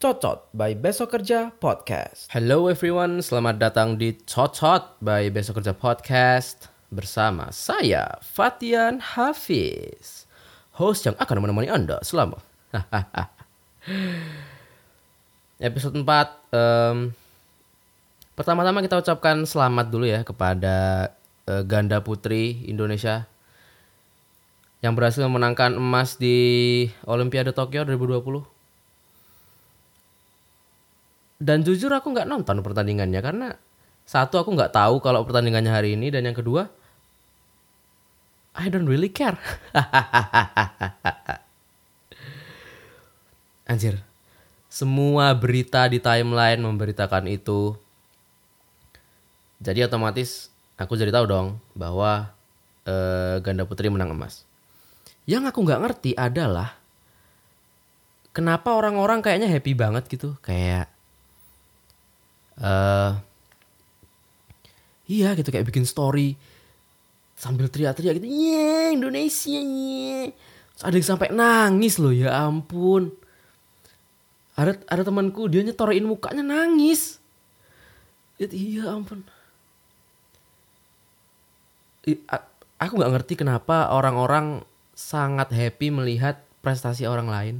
Cocot by Besok Kerja Podcast. Hello everyone, selamat datang di Cocot by Besok Kerja Podcast bersama saya Fatian Hafiz, host yang akan menemani Anda selama episode 4. em, pertama-tama kita ucapkan selamat dulu ya kepada eh, ganda putri Indonesia yang berhasil memenangkan emas di Olimpiade Tokyo 2020. Dan jujur aku nggak nonton pertandingannya karena satu aku nggak tahu kalau pertandingannya hari ini dan yang kedua I don't really care. Anjir. Semua berita di timeline memberitakan itu. Jadi otomatis aku jadi tahu dong bahwa eh, ganda putri menang emas. Yang aku nggak ngerti adalah kenapa orang-orang kayaknya happy banget gitu, kayak eh iya gitu kayak bikin story sambil teriak-teriak gitu, "Ye, Indonesia, ye." Terus ada yang sampai nangis loh, ya ampun. Ada ada temanku dia nyetorin mukanya nangis. Iya ampun. Aku nggak ngerti kenapa orang-orang sangat happy melihat prestasi orang lain.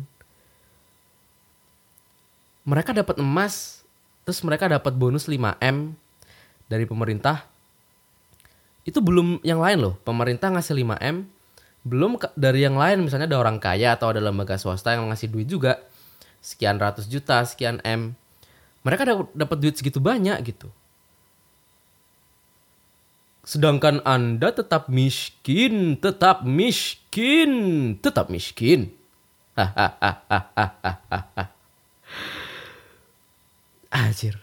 Mereka dapat emas, terus mereka dapat bonus 5M dari pemerintah. Itu belum yang lain loh. Pemerintah ngasih 5M, belum dari yang lain misalnya ada orang kaya atau ada lembaga swasta yang ngasih duit juga sekian ratus juta, sekian M. Mereka dap- dapat duit segitu banyak gitu. Sedangkan Anda tetap miskin, tetap miskin, tetap miskin. Anjir.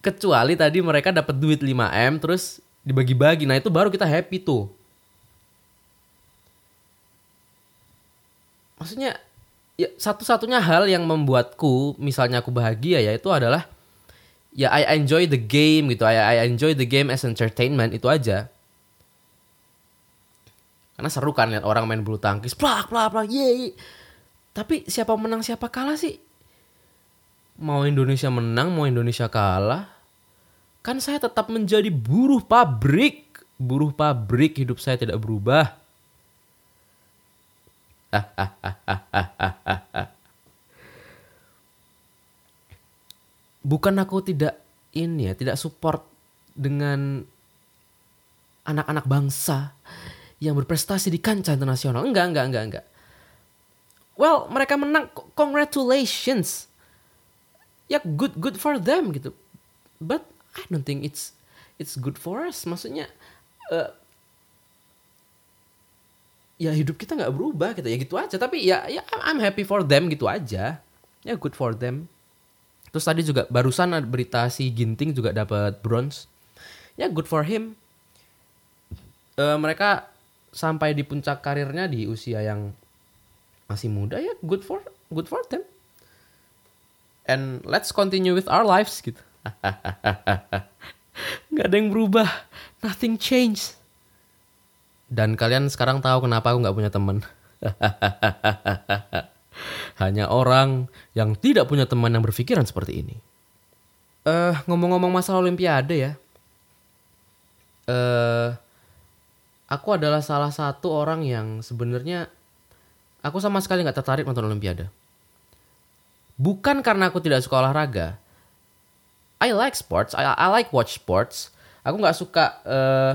Kecuali tadi mereka dapat duit 5M terus dibagi-bagi. Nah, itu baru kita happy tuh. Maksudnya ya satu-satunya hal yang membuatku misalnya aku bahagia ya itu adalah ya I enjoy the game gitu. I, I enjoy the game as entertainment itu aja. Karena seru kan lihat orang main bulu tangkis, plak plak plak, yeay. Tapi siapa menang siapa kalah sih? Mau Indonesia menang, mau Indonesia kalah, kan saya tetap menjadi buruh pabrik. Buruh pabrik hidup saya tidak berubah. Bukan aku tidak ini ya, tidak support dengan anak-anak bangsa yang berprestasi di kancah internasional. Enggak, enggak, enggak, enggak. Well, mereka menang. Congratulations. Ya good good for them gitu. But I don't think it's it's good for us. Maksudnya eh, ya hidup kita nggak berubah gitu ya gitu aja. Tapi ya ya I'm happy for them gitu aja. Ya good for them. Terus tadi juga barusan ada berita si Ginting juga dapat bronze. Ya good for him. Eh, mereka sampai di puncak karirnya di usia yang masih muda ya good for good for them. And let's continue with our lives gitu. Gak ada yang berubah, nothing changed. Dan kalian sekarang tahu kenapa aku nggak punya teman. Hanya orang yang tidak punya teman yang berpikiran seperti ini. Eh ngomong-ngomong masalah Olimpiade ya. Eh aku adalah salah satu orang yang sebenarnya aku sama sekali nggak tertarik nonton Olimpiade. Bukan karena aku tidak suka olahraga. I like sports. I, I like watch sports. Aku nggak suka. eh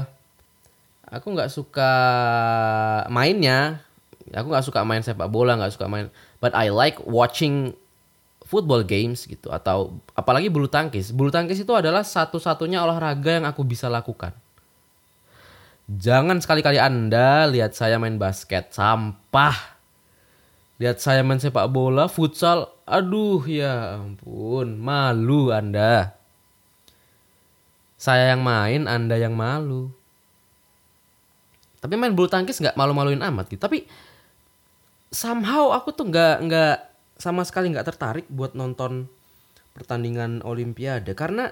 aku nggak suka mainnya. Aku nggak suka main sepak bola, nggak suka main. But I like watching football games gitu atau apalagi bulu tangkis. Bulu tangkis itu adalah satu-satunya olahraga yang aku bisa lakukan. Jangan sekali-kali Anda lihat saya main basket, sampah. Lihat saya main sepak bola, futsal, aduh ya ampun, malu Anda. Saya yang main, Anda yang malu. Tapi main bulu tangkis nggak malu-maluin amat gitu. Tapi somehow aku tuh nggak nggak sama sekali nggak tertarik buat nonton pertandingan Olimpiade. Karena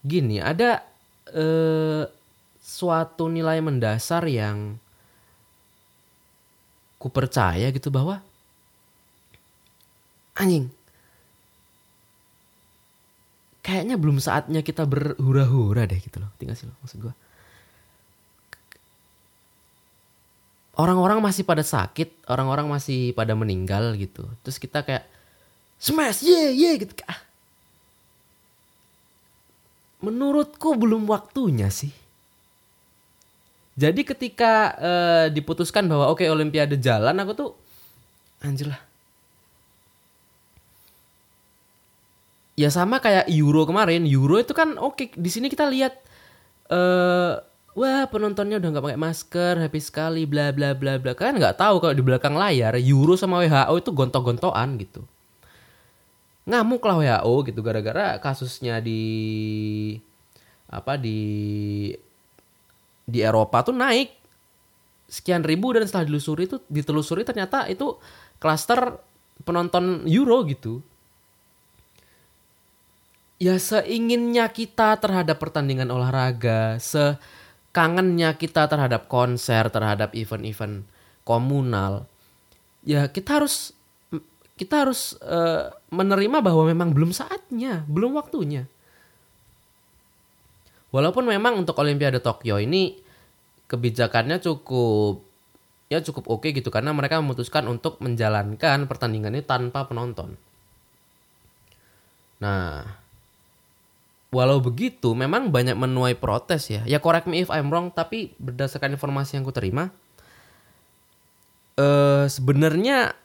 gini ada eh, suatu nilai mendasar yang ku percaya gitu bahwa anjing kayaknya belum saatnya kita berhura-hura deh gitu loh. Tinggal sih lo maksud gue orang-orang masih pada sakit orang-orang masih pada meninggal gitu terus kita kayak smash ye ye gitu ah. menurutku belum waktunya sih jadi ketika eh, diputuskan bahwa oke Olimpiade jalan, aku tuh anjir lah. Ya sama kayak Euro kemarin. Euro itu kan oke di sini kita lihat eh wah penontonnya udah nggak pakai masker, happy sekali, bla bla bla bla. Kan nggak tahu kalau di belakang layar Euro sama WHO itu gontok-gontokan gitu. Ngamuk lah WHO gitu gara-gara kasusnya di apa di di Eropa tuh naik sekian ribu dan setelah dilusuri itu ditelusuri ternyata itu klaster penonton Euro gitu. Ya seinginnya kita terhadap pertandingan olahraga, sekangennya kita terhadap konser, terhadap event-event komunal. Ya kita harus kita harus uh, menerima bahwa memang belum saatnya, belum waktunya. Walaupun memang untuk Olimpiade Tokyo ini kebijakannya cukup ya cukup oke gitu karena mereka memutuskan untuk menjalankan pertandingan ini tanpa penonton. Nah, walau begitu memang banyak menuai protes ya. Ya correct me if I'm wrong tapi berdasarkan informasi yang ku terima eh sebenarnya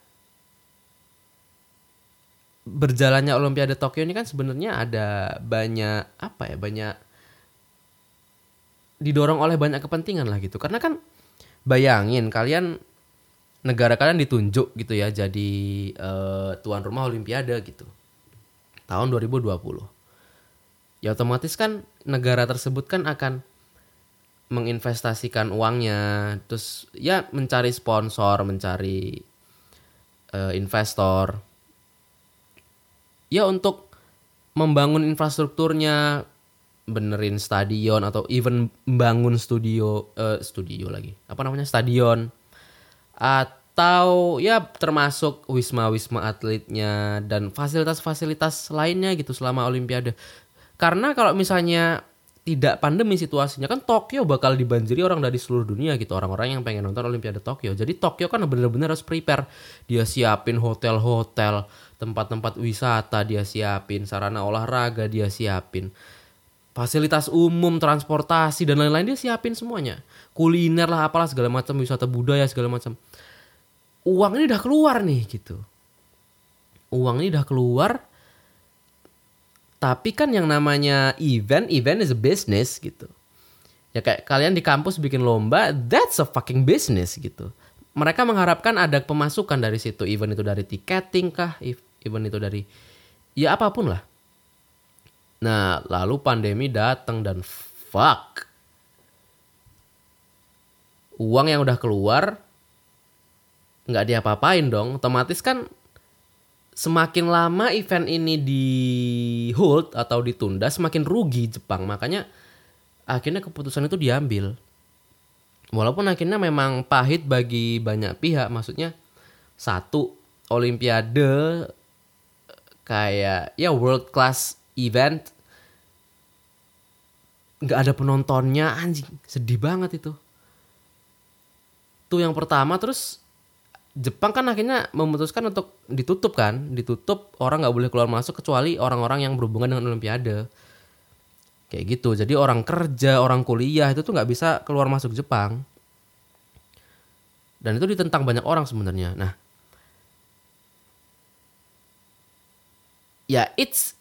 berjalannya Olimpiade Tokyo ini kan sebenarnya ada banyak apa ya banyak didorong oleh banyak kepentingan lah gitu. Karena kan bayangin kalian negara kalian ditunjuk gitu ya jadi uh, tuan rumah Olimpiade gitu. Tahun 2020. Ya otomatis kan negara tersebut kan akan menginvestasikan uangnya, terus ya mencari sponsor, mencari uh, investor. Ya untuk membangun infrastrukturnya, benerin stadion atau even bangun studio uh, studio lagi apa namanya stadion atau ya termasuk wisma wisma atletnya dan fasilitas-fasilitas lainnya gitu selama Olimpiade karena kalau misalnya tidak pandemi situasinya kan Tokyo bakal dibanjiri orang dari seluruh dunia gitu orang-orang yang pengen nonton Olimpiade Tokyo jadi Tokyo kan bener-bener harus prepare dia siapin hotel-hotel tempat-tempat wisata dia siapin sarana olahraga dia siapin fasilitas umum, transportasi dan lain-lain dia siapin semuanya. Kuliner lah apalah segala macam wisata budaya segala macam. Uang ini udah keluar nih gitu. Uang ini udah keluar. Tapi kan yang namanya event, event is a business gitu. Ya kayak kalian di kampus bikin lomba, that's a fucking business gitu. Mereka mengharapkan ada pemasukan dari situ. Event itu dari tiketing kah? Event itu dari ya apa pun lah Nah, lalu pandemi datang dan fuck. Uang yang udah keluar nggak diapa-apain dong. Otomatis kan semakin lama event ini di hold atau ditunda, semakin rugi Jepang. Makanya akhirnya keputusan itu diambil. Walaupun akhirnya memang pahit bagi banyak pihak, maksudnya satu Olimpiade kayak ya world class event nggak ada penontonnya anjing sedih banget itu tuh yang pertama terus Jepang kan akhirnya memutuskan untuk ditutup kan ditutup orang nggak boleh keluar masuk kecuali orang-orang yang berhubungan dengan Olimpiade kayak gitu jadi orang kerja orang kuliah itu tuh nggak bisa keluar masuk Jepang dan itu ditentang banyak orang sebenarnya nah ya it's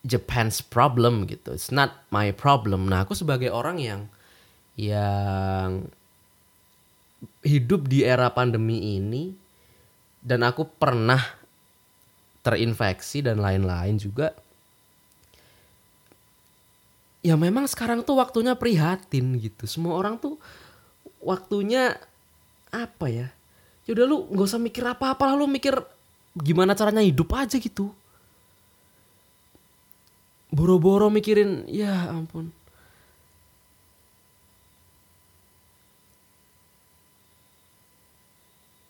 Japan's problem gitu. It's not my problem. Nah, aku sebagai orang yang yang hidup di era pandemi ini dan aku pernah terinfeksi dan lain-lain juga. Ya memang sekarang tuh waktunya prihatin gitu. Semua orang tuh waktunya apa ya? Ya udah lu nggak usah mikir apa-apa lah lu mikir gimana caranya hidup aja gitu boro-boro mikirin ya ampun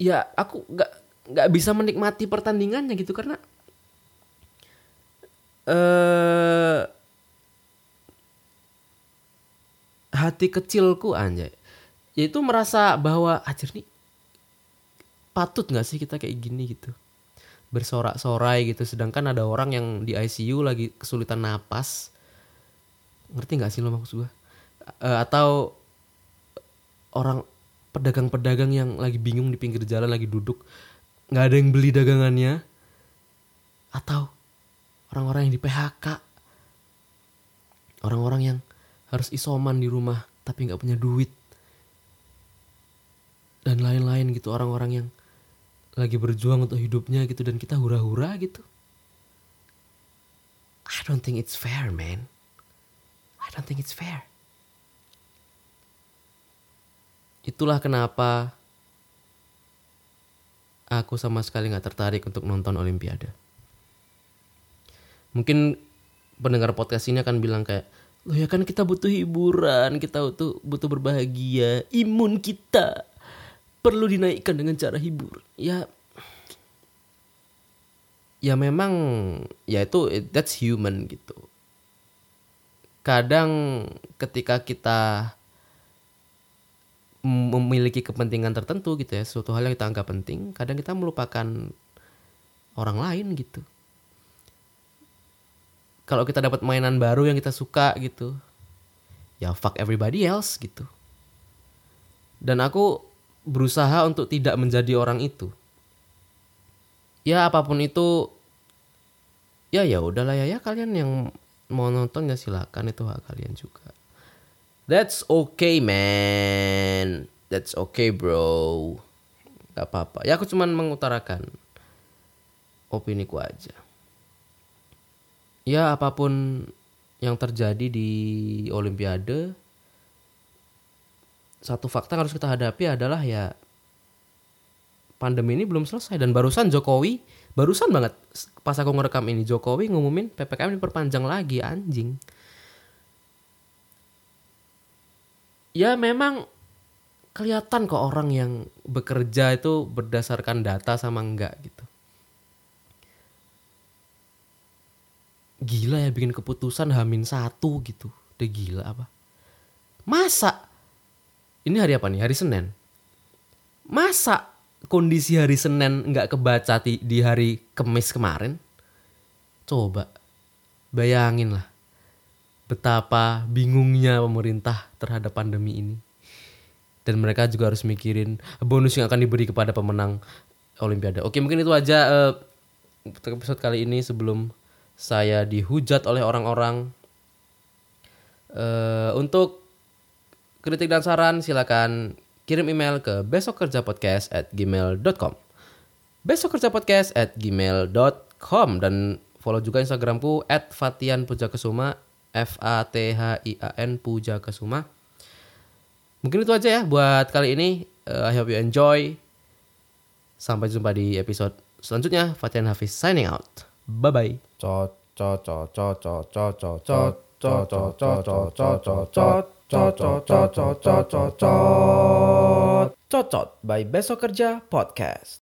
ya aku nggak nggak bisa menikmati pertandingannya gitu karena eh hati kecilku anjay. Yaitu merasa bahwa ajar nih patut nggak sih kita kayak gini gitu? Bersorak-sorai gitu sedangkan ada orang yang di ICU lagi kesulitan napas. Ngerti nggak sih lo maksud gue Eh, atau orang pedagang-pedagang yang lagi bingung di pinggir jalan lagi duduk nggak ada yang beli dagangannya atau orang-orang yang di PHK orang-orang yang harus isoman di rumah tapi nggak punya duit. Dan lain-lain gitu orang-orang yang lagi berjuang untuk hidupnya gitu dan kita hura-hura gitu. I don't think it's fair man. I don't think it's fair itulah kenapa aku sama sekali nggak tertarik untuk nonton Olimpiade. Mungkin pendengar podcast ini akan bilang kayak loh ya kan kita butuh hiburan kita butuh butuh berbahagia imun kita perlu dinaikkan dengan cara hibur. Ya ya memang ya itu that's human gitu. Kadang ketika kita memiliki kepentingan tertentu gitu ya suatu hal yang kita anggap penting kadang kita melupakan orang lain gitu. Kalau kita dapat mainan baru yang kita suka gitu ya fuck everybody else gitu. Dan aku berusaha untuk tidak menjadi orang itu. Ya apa pun itu ya ya udahlah ya ya kalian yang mau nonton ya silakan itu hak kalian juga that's okay man. That's okay bro. Gak apa-apa. Ya aku cuman mengutarakan opini ku aja. Ya apa pun yang terjadi di Olimpiade satu fakta yang harus kita hadapi adalah ya pandemi ini belum selesai. Dan barusan Jokowi barusan banget pas aku ngerekam ini Jokowi ngumumin PPKM diperpanjang lagi anjing ya memang kelihatan kok orang yang bekerja itu berdasarkan data sama enggak gitu. Gila ya bikin keputusan hamin satu gitu. Udah gila apa? Masa? Ini hari apa nih? Hari Senin. Masa kondisi hari Senin nggak kebaca di, hari Kemis kemarin? Coba bayangin lah betapa bingungnya pemerintah terhadap pandemi ini. Dan mereka juga harus mikirin bonus yang akan diberi kepada pemenang Olimpiade. Oke, mungkin itu aja uh, episode kali ini sebelum saya dihujat oleh orang-orang. Uh, untuk kritik dan saran silakan kirim email ke besokkerjapodcast at gmail.com besokkerjapodcast at gmail.com dan follow juga instagramku at Fatian Pujakesuma F A T H I A N Puja Kesuma. Mungkin itu aja ya buat kali ini. Uh, I hope you enjoy. Sampai jumpa di episode selanjutnya. Fatian Hafiz signing out. Bye bye. Cocot by Besok Kerja Podcast.